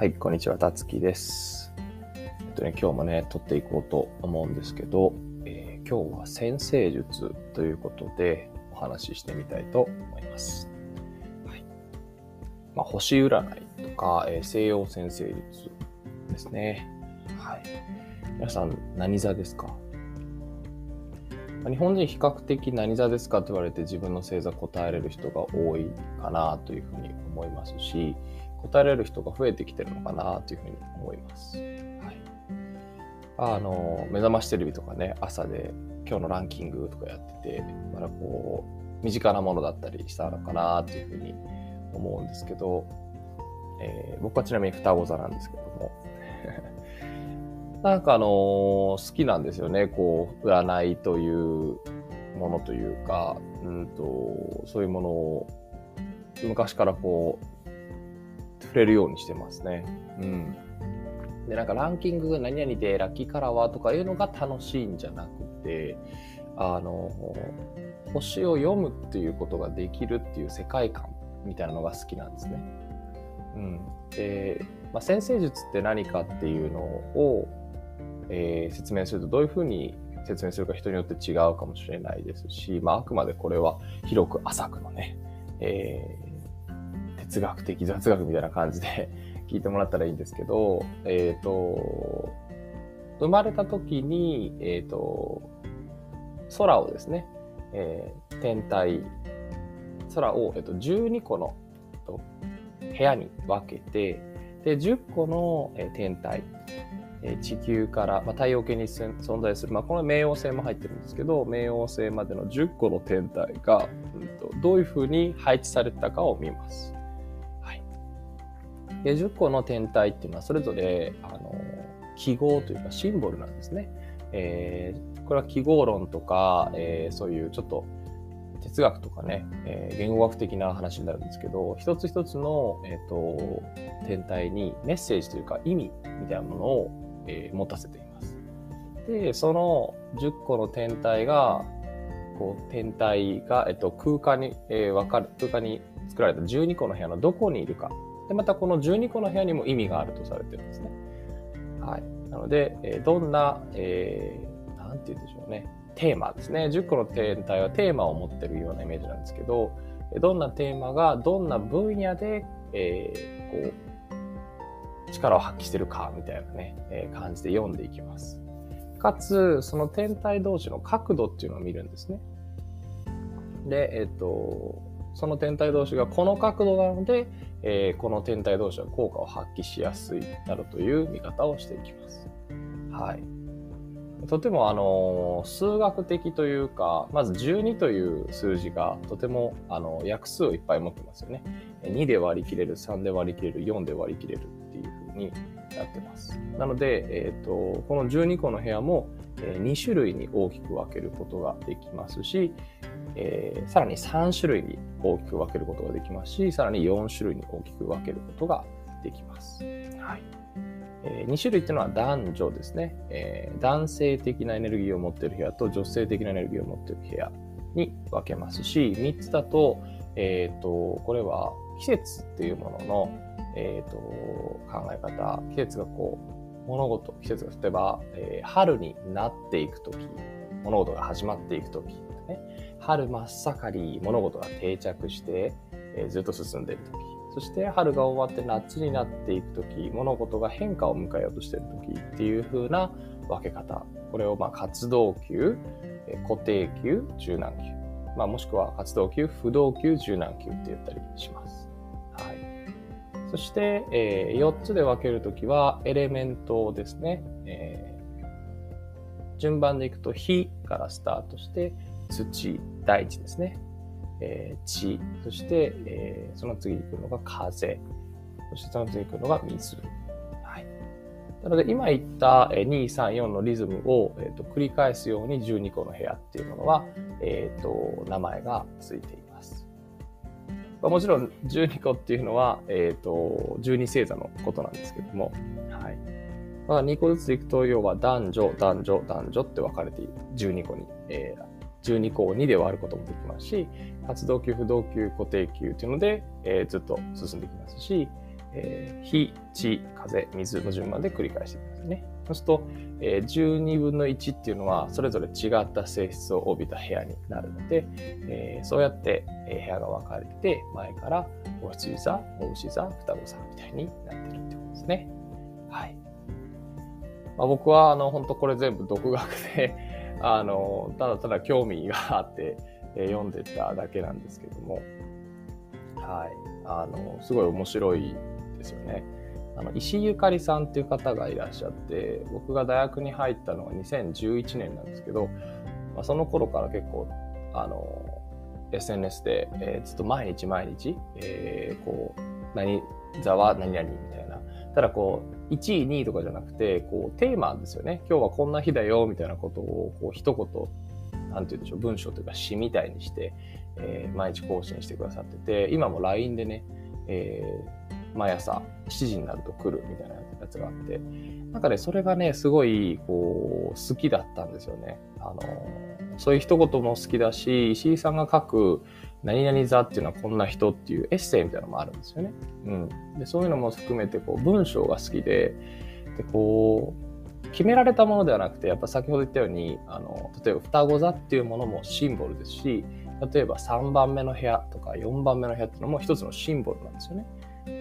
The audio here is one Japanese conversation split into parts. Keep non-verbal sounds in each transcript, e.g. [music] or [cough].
はい、こんにちは、たつきです。えっとね、今日もね、撮っていこうと思うんですけど、えー今日は先生術ということでお話ししてみたいと思います。はい。まあ、星占いとか、えー西洋先生術ですね。はい。皆さん、何座ですか？日本人比較的何座ですかと言われて自分の星座答えれる人が多いかなというふうに思いますし、答えられる人が増えてきてるのかなというふうに思います。はい。あの、目覚ましテレビとかね、朝で今日のランキングとかやってて、まだこう、身近なものだったりしたのかなというふうに思うんですけど、えー僕はちなみに双子座なんですけども、[laughs] なんかあの好きなんですよね、こう、占いというものというか、うんと、そういうものを昔からこう、触れるようにしてますね。うん。で、なんかランキングが何々でラッキーカラーはとかいうのが楽しいんじゃなくて、あの、星を読むっていうことができるっていう世界観みたいなのが好きなんですね。うん。で、まあ、先生術って何かっていうのを、えー説明するとどういうふうに説明するか人によって違うかもしれないですし、まあ、あくまでこれは広く浅くのね、えー哲学的雑学みたいな感じで [laughs] 聞いてもらったらいいんですけど、えっ、と、生まれた時に、えっ、と、空をですね、えー天体、空を、えっと12個のえっと部屋に分けて、で、10個のえー天体、えー地球から、まあ、太陽系に存在する、まあ、この冥王星も入ってるんですけど、冥王星までの10個の天体が、うんとどういうふうに配置されたかを見ます。はい。で、10個の天体っていうのはそれぞれ、あの、記号というかシンボルなんですね。えーこれは記号論とか、えーそういうちょっと哲学とかね、えー言語学的な話になるんですけど、一つ一つの、えー、と天体にメッセージというか意味みたいなものを、えー持たせています。で、その10個の天体が、こう天体が、えっと、空間に、えーわかる、空間に作られた12個の部屋のどこにいるか。で、またこの12個の部屋にも意味があるとされてるんですね。はい。なので、えどんな、えーて言うんでしょうね。テーマですね。10個の天体はテーマを持ってるようなイメージなんですけど、どんなテーマがどんな分野で、えーこう、力を発揮してるかみたいなね、えー感じで読んでいきます。かつ、その天体同士の角度っていうのを見るんですね。で、えっ、と、その天体同士がこの角度なので、えーこの天体同士は効果を発揮しやすいなどという見方をしていきます。はい。とてもあの数学的というか、まず12という数字がとてもあの約数をいっぱい持ってますよね。2で割り切れる、3で割り切れる、4で割り切れるっていう風になってます。なので、えっ、と、この12個の部屋も、2種類に大きく分けることができますし、えーさらに3種類に大きく分けることができますし、さらに4種類に大きく分けることができます。はい。え2種類っていうのは男女ですね、えー男性的なエネルギーを持っている部屋と女性的なエネルギーを持っている部屋に分けますし、3つだと、えっ、と、これは季節っていうものの、えっ、と、考え方、季節がこう、物事、季節が例えば、えー春になっていくとき、物事が始まっていくとき、ね、春真っ盛り物事が定着して、えーずっと進んでいるとき、そして春が終わって夏になっていくとき、物事が変化を迎えようとしているときっていう風な分け方。これをまあ活動級、えー固定級、柔軟級。まあ、もしくは活動級、不動級、柔軟級って言ったりします。はい。そして、え4つで分けるときは、エレメントですね。えー順番でいくと、火からスタートして、土、大地ですね。えー地、そして、えーその次に来るのが風、そしてその次に来るのが水。はい。なので、今言ったえー2、3、4のリズムを、えーと繰り返すように12個の部屋っていうものは、えーと名前がついています。まあもちろん12個っていうのは、えっ、と、12星座のことなんですけども、はい。まあ、2個ずついくと、要は男女、男女、男女って分かれている。12個に、えー12個を2で割ることもできますし、活動級、不動級、固定級っていうので、えーずっと進んでいきますし、えー、火、地、風、水の順番で繰り返していきますね。そうすると、えー、12分の1っていうのは、それぞれ違った性質を帯びた部屋になるので、えー、そうやって、え部屋が分かれて、前からお羊座、お牛座、双子座みたいになってるってことですね。はい。まあ、僕は、あの、本当これ全部独学で [laughs] あの、ただただ興味があって、え読んでただけなんですけども、はい。あの、すごい面白いですよね。あの石井ゆかりさんっていう方がいらっしゃって僕が大学に入ったのが2011年なんですけど、まあ、その頃から結構あの SNS で、えー、ずっと毎日毎日、えー、こう何座は何々みたいな。ただこう1位2位とかじゃなくてこうテーマですよね。今日はこんな日だよみたいなことをこう一言なんて言うんでしょう文章というか詩みたいにして、えー、毎日更新してくださってて今も LINE でね、えー、毎朝7時になると来るみたいなやつがあって、なんかね、それがね、すごい、こう、好きだったんですよね。あの、そういう一言も好きだし、石井さんが書く、何々座っていうのはこんな人っていうエッセイみたいなのもあるんですよね。うん。で、そういうのも含めて、こう、文章が好きで、で、こう、決められたものではなくて、やっぱ先ほど言ったように、あの、例えば双子座っていうものもシンボルですし、例えば3番目の部屋とか4番目の部屋っていうのも一つのシンボルなんですよね。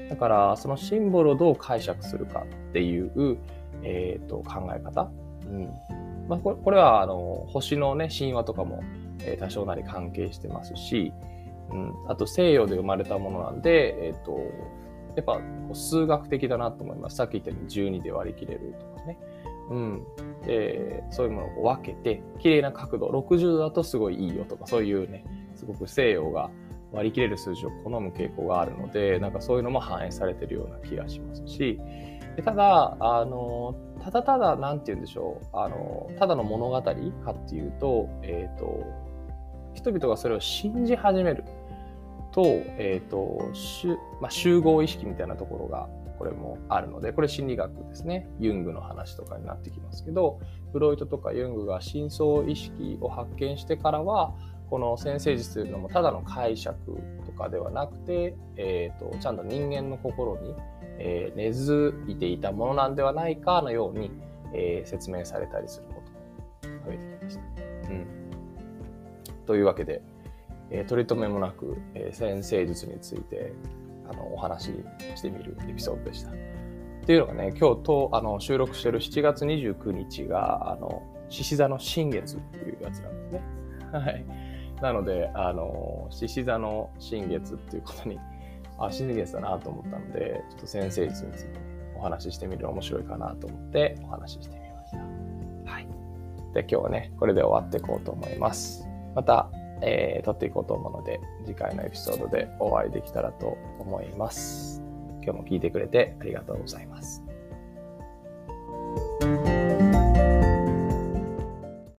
だからそのシンボルをどう解釈するかっていう、えーと、考え方、うんまあ、これはあの星の、ね、神話とかも、えー、多少なり関係してますし、うん、あと西洋で生まれたものなんで、えーと、やっぱ数学的だなと思います。さっき言ったように12で割り切れるとかね。うん、でそういうものを分けて綺麗な角度60度だとすごいいいよとかそういうねすごく西洋が割り切れる数字を好む傾向があるので、なんかそういうのも反映されてるような気がしますし、でただ、あの、ただただ、なんて言うんでしょう、あの、ただの物語かっていうと、えっ、ー、と、人々がそれを信じ始めると、えっ、ー、と、まあ、集合意識みたいなところが、これもあるので、これ心理学ですね。ユングの話とかになってきますけど、フロイトとかユングが深層意識を発見してからは、この先生術というのもただの解釈とかではなくて、えーと、ちゃんと人間の心に、えー、根付いていたものなんではないかのように、えー、説明されたりすることも増えてきました。うん、というわけで、えー、取り留めもなく、えー、先生術についてあのお話ししてみるエピソードでした。っていうのがね、今日とあの収録してる7月29日が、あの、獅子座の新月っていうやつなんですね。はい。なので、あの、獅子座の新月っていうことに、あ、新月だなと思ったので、ちょっと先生術について、ね、お話ししてみるの面白いかなと思ってお話ししてみました。はい。で、今日はね、これで終わっていこうと思います。また、えー、撮っていこうと思うので、次回のエピソードでお会いできたらと思います。今日も聞いてくれてありがとうございます。